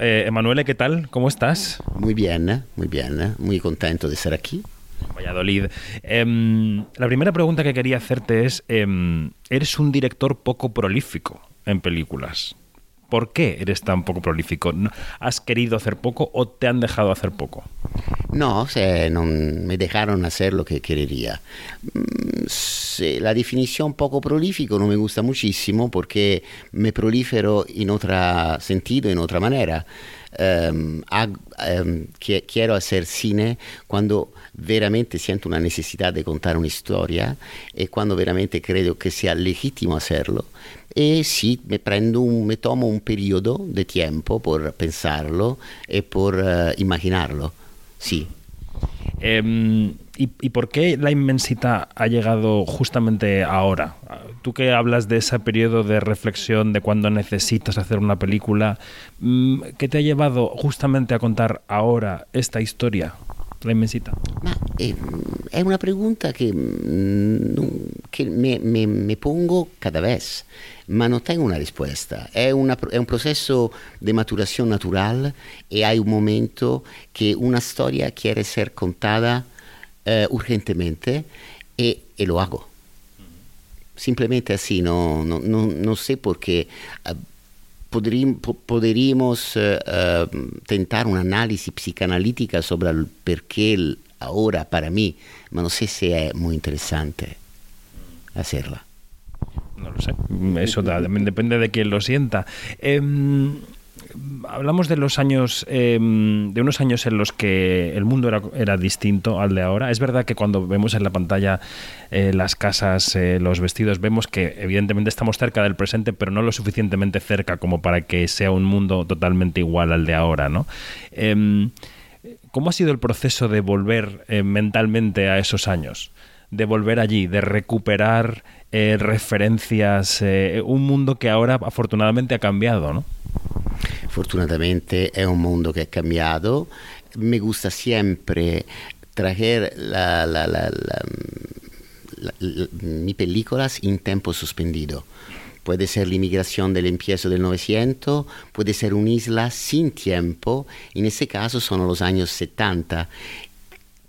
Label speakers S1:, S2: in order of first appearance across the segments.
S1: Eh, Emanuele, ¿qué tal? ¿Cómo estás?
S2: Muy bien, muy bien, muy contento de estar aquí.
S1: Valladolid. Em, la primera pregunta que quería hacerte es, em, eres un director poco prolífico en películas. ¿Por qué eres tan poco prolífico? ¿Has querido hacer poco o te han dejado hacer poco?
S2: No, se, non me dejaron hacer lo que quería. Mm, la definición poco prolífico no me gusta muchísimo porque me prolifero en otro sentido, en otra manera. Um, um, quiero hacer cine cuando veramente siento una necesidad de contar una historia e quando veramente credo che sia legittimo hacerlo. E sì, me, prendo un, me tomo un periodo di tempo per pensarlo e per uh, immaginarlo. Sí.
S1: Eh, ¿y, ¿y, por qué la inmensidad ha llegado justamente ahora? Tú que hablas de ese periodo de reflexión de cuando necesitas hacer una película, mm, ¿qué te ha llevado justamente a contar ahora esta historia? La inmensità?
S2: Ma è, è una pregunta che, mm, che me, pongo cada vez, ma non tengo una risposta. È, una, è un processo di maturazione naturale e hai un momento che una storia quiere essere contata eh, urgentemente e, e, lo hago. Simplemente así, no, no, no, no sé por qué. Uh, podríamos uh, tentar una análisis psicanalítica sobre el por qué ahora para mí, pero no sé si es muy interesante hacerla.
S1: No lo sé, eso también depende de quién lo sienta. Eh, hablamos de los años, eh, de unos años en los que el mundo era, distinto al de ahora. Es verdad que cuando vemos en la pantalla eh, las casas, eh, los vestidos, vemos que evidentemente estamos cerca del presente, pero no lo suficientemente cerca como para que sea un mundo totalmente igual al de ahora, ¿no? Em, ¿Cómo ha sido el proceso de volver eh, mentalmente a esos años? De volver allí, de recuperar referencias, un mundo que ahora afortunadamente ha cambiado, ¿no?
S2: Fortunatamente è un mondo che è cambiato. Mi gusta sempre traer la, la, la, mi películas in tempo sospendido. Puede ser la inmigración del empiezo del 900, puede ser un'isla sin tiempo, en ese caso sono los años 70.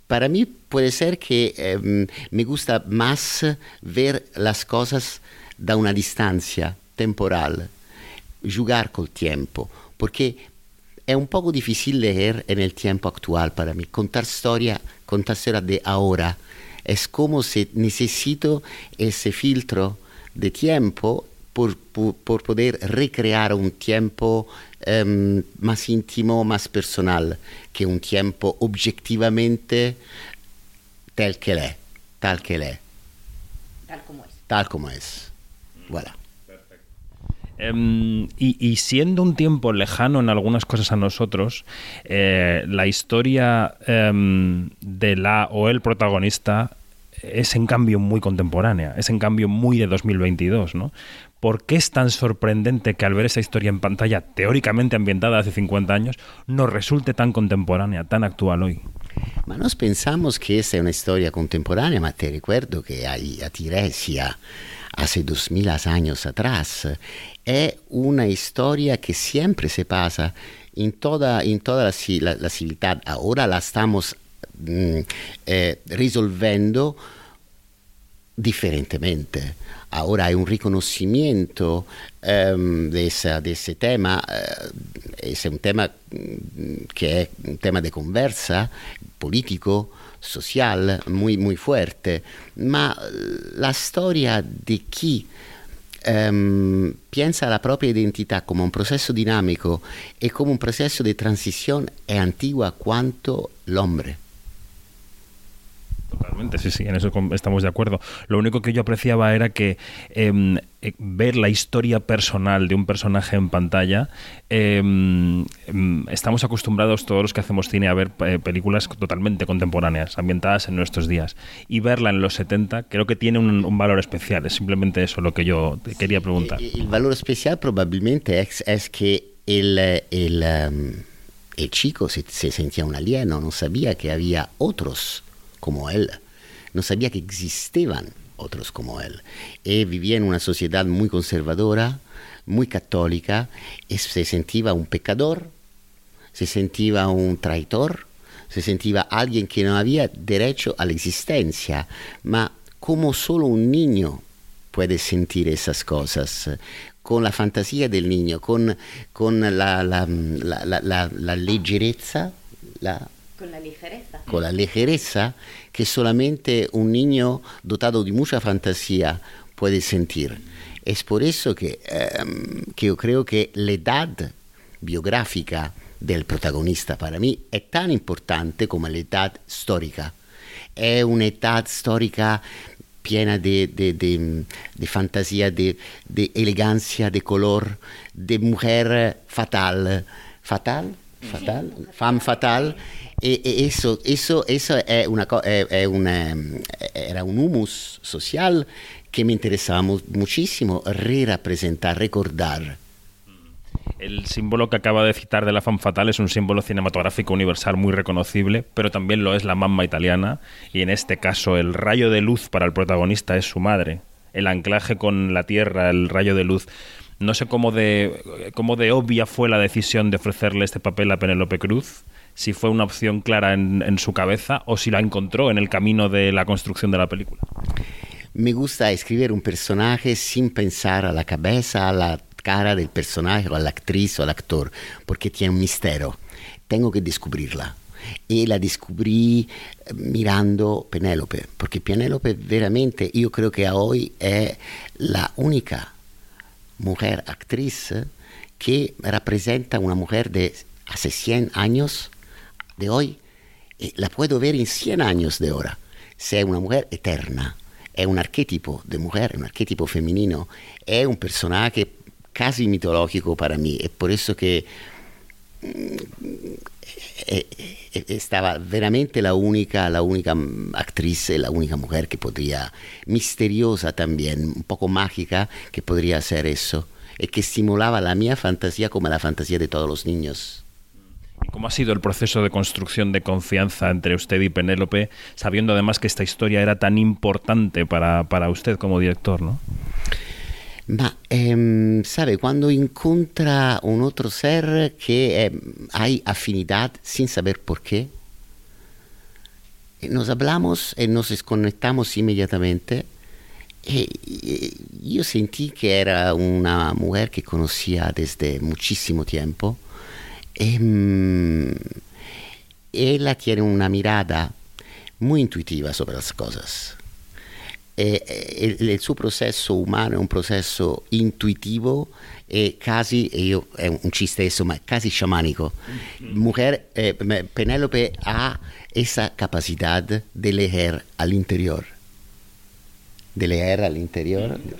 S2: Para mí puede ser que eh, me gusta más ver las cosas da una distancia temporal, jugar col tiempo, porque è un poco difícil leer en el tiempo actual para mí. Contar storia, contar storia de ahora, es como si necesito ese filtro de tiempo por, por, por poder recrear un tiempo um, más íntimo, más personal, que un tiempo objetivamente tel que è, tal que è.
S3: Tal como es.
S2: Tal como es. Voilà.
S1: Um, y, y, siendo un tiempo lejano en algunas cosas a nosotros, eh, la historia um, de la o el protagonista es en cambio muy contemporánea, es en cambio muy de 2022, ¿no? ¿Por qué es tan sorprendente que al ver esa historia en pantalla, teóricamente ambientada hace 50 años, nos resulte tan contemporánea, tan actual hoy?
S2: Ma noi pensiamo che sia una storia contemporanea, ma ti ricordo che a, a Tiresia, hace 2000 años atrás, è una storia che sempre si pasa in toda, in toda la, la, la civiltà. Ora la stiamo mm, eh, risolvendo differentemente. Ahora hay un riconoscimiento um, de, esa, de, ese tema, uh, es un tema que es un tema de conversa político, social, muy, muy fuerte, ma la storia di chi um, piensa la propria identità come un processo dinamico e come un processo di transizione è antigua quanto l'ombre.
S1: Totalmente, sí, sí, en eso estamos de acuerdo. Lo único que yo apreciaba era que eh, ver la historia personal de un personaje en pantalla, eh, estamos acostumbrados todos los que hacemos cine a ver eh, películas totalmente contemporáneas, ambientadas en nuestros días. Y verla en los 70 creo que tiene un, un valor especial. Es simplemente eso lo que yo te quería preguntar.
S2: El valor especial probablemente es, es que el, el, um, el chico se, se sentía un alieno, no sabía que había otros como él. No sabía que existían otros como él. Y vivía en una sociedad muy conservadora, muy católica, y se sentía un pecador se sentiva un traidor, se sentiva alguien que no había derecho a la existencia, ma como solo un niño puede sentir esas cosas, con la fantasía del niño, con, con la, la,
S3: con la ligereza.
S2: Con la ligereza que solamente un niño dotado de mucha fantasía puede sentir. Es por eso que, um, que yo creo que la edad del protagonista para mí è tan importante come l'età storica. È un'età storica piena di fantasia, di elegancia, di color, di mujer fatal. Fatal? Fatal? Femme fatal. E, e eso, eso, eso è una, una, era un humus social que me interesaba muchísimo re-representar, recordar.
S1: El símbolo que acaba de citar de la fan fatal es un símbolo cinematográfico universal muy reconocible, pero también lo es la mamma italiana, y en este caso el rayo de luz para el protagonista es su madre. El anclaje con la tierra, el rayo de luz. No sé cómo de, cómo de obvia fue la decisión de ofrecerle este papel a Penélope Cruz, si fue una opción clara en, en su cabeza o si la encontró en el camino de la construcción de la película.
S2: Me gusta escribir un personaje sin pensar a la cabeza, a la cara del personaje o a la actriz o al actor, porque tiene un misterio. Tengo que descubrirla. Y la descubrí eh, mirando Penélope, porque Penélope veramente, yo creo que hoy es la única mujer actriz que representa una mujer de hace 100 años de hoy. Y la puedo ver en 100 años de ahora. Sea una mujer eterna è un archetipo di mujer, un archetipo femminino, è un personaje quasi mitologico para mí. Es por eso que estaba veramente la única, la única actriz, la única mujer que podría, misteriosa también, un poco mágica, que podría hacer eso, y que estimulaba la mía fantasía como la fantasía de todos los niños.
S1: ¿Y cómo ha sido el proceso de construcción de confianza entre usted y Penélope, sabiendo además que esta historia era tan importante para, para usted como director, ¿no?
S2: Ma ehm, sabe, quando incontra un altro ser che eh, hay afinidad sin saber por qué, nos hablamos e nos desconectamos inmediatamente. E, e io sentì che era una mujer che conocía desde muchísimo tiempo Eh, ella tiene una mirada muy intuitiva sobre las cosas. Eh, il, il, suo processo umano è un processo intuitivo e quasi, e io è un ci stesso, ma quasi sciamanico. Mujer, eh, Penélope ha esa capacità de leer al interior. De leer al interior. Mm,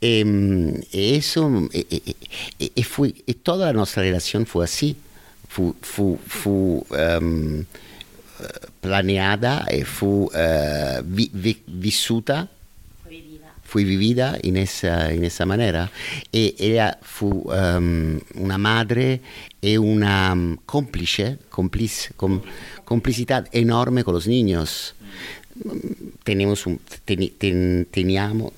S2: E, e eso, e, e, fue, e toda la nostra relazione fu así, fu, fu, fu um, planeada e fu uh, vi, vi, vissuta fui vivida in esa, in esa manera e ella fu um, una madre e una um, complice, complice, com, complicidad enorme con los niños. Tenemos un, ten, ten, teníamos,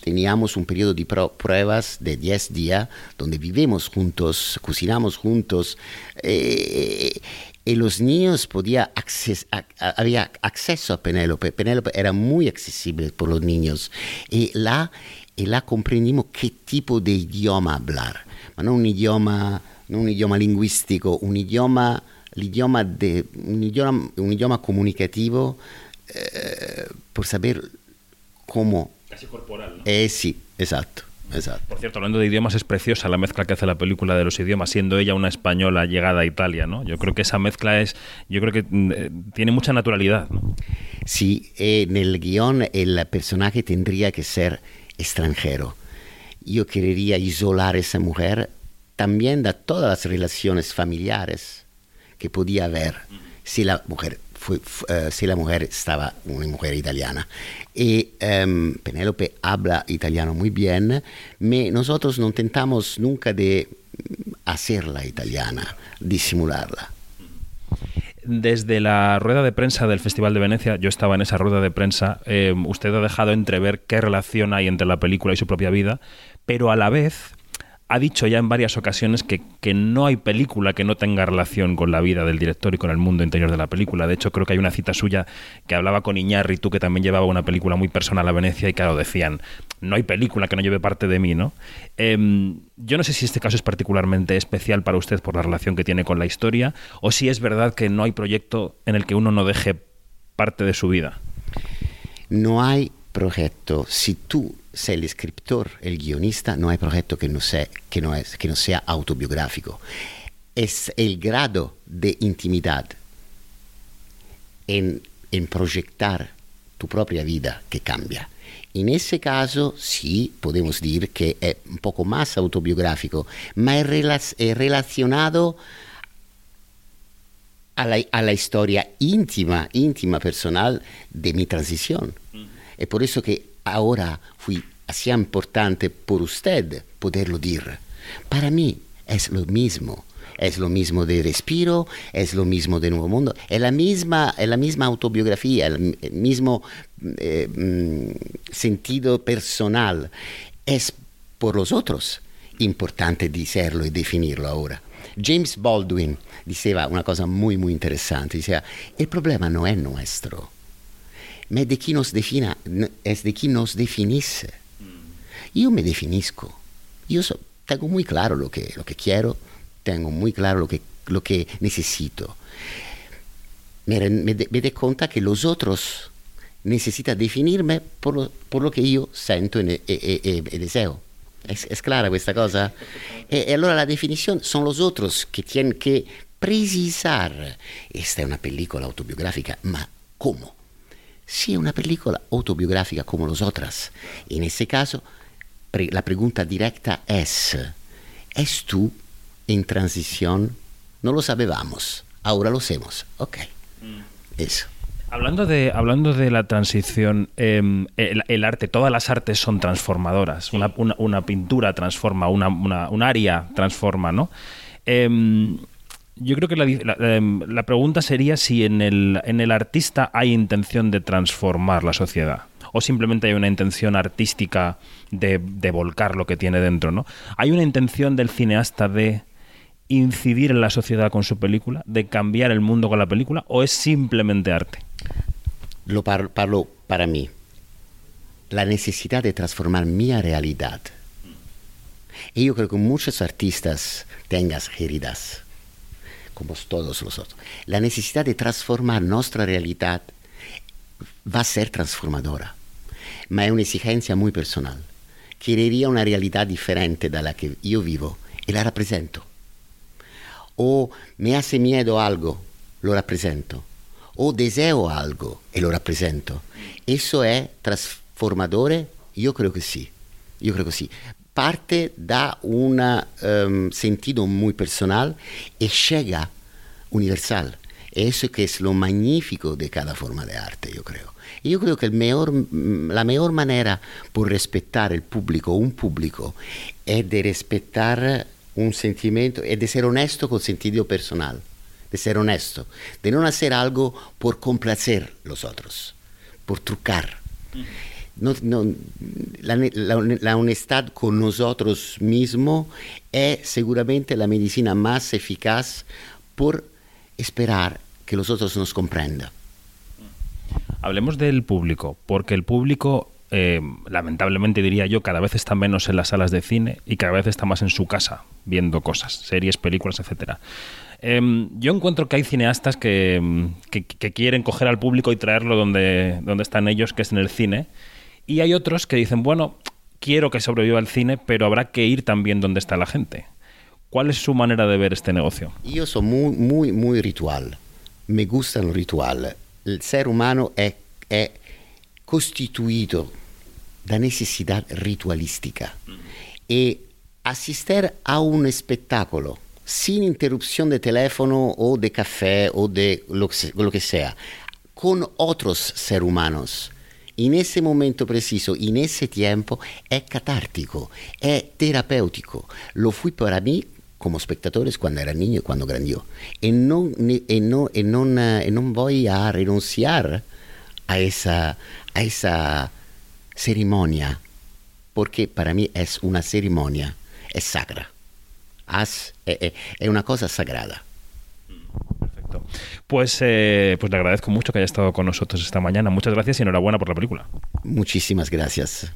S2: teníamos un periodo de pruebas de 10 días donde vivimos juntos, cocinamos juntos. Eh, y los niños podía acces a, había acceso a Penélope. Penélope era muy accesible por los niños. Y la, y la comprendimos qué tipo de idioma hablar. No un idioma, no un idioma lingüístico, un idioma, l'idioma de, un, idioma, un idioma comunicativo eh, por saber cómo
S1: Casi corporal, ¿no?
S2: Eh, sí, exacto. Exacto.
S1: Por cierto, hablando de idiomas, es preciosa la mezcla que hace la película de los idiomas, siendo ella una española llegada a Italia, ¿no? Yo creo que esa mezcla es, yo creo que mm, eh, tiene mucha naturalidad, ¿no?
S2: Sí, en el guion el personaje tendría que ser extranjero. Yo quería isolar a esa mujer también de todas las relaciones familiares que podía haber si la mujer si la mujer estaba una mujer italiana. Y um, Penélope habla italiano muy bien, pero nosotros no intentamos nunca de hacerla italiana, disimularla.
S1: Desde la rueda de prensa del Festival de Venecia, yo estaba en esa rueda de prensa, eh, usted ha dejado entrever qué relación hay entre la película y su propia vida, pero a la vez ha dicho ya en varias ocasiones que, que, no hay película que no tenga relación con la vida del director y con el mundo interior de la película. De hecho, creo que hay una cita suya que hablaba con tú que también llevaba una película muy personal a Venecia, y claro, decían, no hay película que no lleve parte de mí, ¿no? Eh, yo no sé si este caso es particularmente especial para usted por la relación que tiene con la historia, o si es verdad que no hay proyecto en el que uno no deje parte de su vida.
S2: No hay proyecto. Si tú sei el escritor, el guionista, no hay proyecto que no sea, que no es, que no sea autobiográfico. Es el grado de intimidad en, en proyectar tu propia vida que cambia. En ese caso sí podemos decir que es un poco más autobiográfico, ma es, es relacionado a la, a la, historia íntima, íntima, personal de mi transición. Mm. Es por eso que ahora fui así importante por usted poderlo decir. Para mí es lo mismo. Es lo mismo de Respiro, es lo mismo de Nuevo Mundo, es la misma, es la misma autobiografía, mismo eh, mm, sentido personal. Es por los otros importante decirlo y definirlo ahora. James Baldwin diceva una cosa muy, muy interesante, diceva, el problema no es nuestro, ma de chi nos defina, es de chi nos definisse. Yo me definisco. Yo so, tengo muy claro lo que, lo que quiero, tengo muy claro lo que, lo que necesito. Me, me, me de cuenta que los otros necesitan definirme por lo, por lo que yo siento e, e, e, e deseo. ¿Es, ¿Es, clara questa cosa? E, e, allora la definizione sono los otros che tienen che precisar. Esta è una pellicola autobiografica, ma come? È una pellicola autobiografica come los otras. In questo caso, la pregunta directa es, ¿es tú en transición? No lo sabíamos, ahora lo sabemos. Ok, mm. eso.
S1: Hablando de, hablando de la transición, eh, el, el, arte, todas las artes son transformadoras. Una, una, una, pintura transforma, una, un área transforma, ¿no? Eh, yo creo que la, em, la, pregunta sería si en el, en el artista hay intención de transformar la sociedad o simplemente hay una intención artística de, de volcar lo que tiene dentro, ¿no? ¿Hay una intención del cineasta de incidir en la sociedad con su película, de cambiar el mundo con la película, o es simplemente arte?
S2: Lo par parlo para mí. La necesidad de transformar mi realidad. Y yo creo que muchos artistas tengan heridas, como todos los otros. La necesidad de transformar nuestra realidad va a ser transformadora, ma è un'esigenza muy personal. Querería una realidad diferente da la que yo vivo y la represento. O me hace miedo algo, lo rappresento. O deseo algo e lo rappresento. Eso è trasformadore? Io credo che sì. Io credo che sì. Parte da un um, sentido muy personal e llega universal. Eso que es lo magnífico de cada forma de arte, yo creo. Y yo creo que el mejor, la mejor manera por respetar el público, un público, es de respetar un sentimiento, es de ser honesto con sentido personal, de ser honesto, de no hacer algo por complacer los otros, por trucar. No, la, la, honestidad con nosotros mismos es seguramente la medicina más eficaz por esperar que los otros nos comprendan.
S1: Hablemos del público, porque el público, eh, lamentablemente diría yo, cada vez está menos en las salas de cine y cada vez está más en su casa, viendo cosas, series, películas, etcétera. Eh, yo encuentro que hay cineastas que, que, que, quieren coger al público y traerlo donde, donde están ellos, que es en el cine, y hay otros que dicen, bueno, quiero que sobreviva el cine, pero habrá que ir también donde está la gente. ¿Cuál es su manera de ver este negocio?
S2: Yo soy muy, muy, muy ritual. Me gusta el ritual. El ser humano es, es constituido da necesidad ritualística. Y asistir a un espectáculo sin interrupción de teléfono o de café o de lo lo que sea, con otros seres humanos, en ese momento preciso, en ese tiempo, es catártico, es terapéutico. Lo fui para mí como espectadores cuando era niño y cuando grandió. Y no, y no, y no, y no voy a a esa, a esa ceremonia, porque para mí es una ceremonia, es sacra. Haz, es, es una cosa sagrada.
S1: Pues, eh, pues le agradezco mucho que haya estado con nosotros esta mañana. Muchas gracias y enhorabuena por la película.
S2: Muchísimas gracias.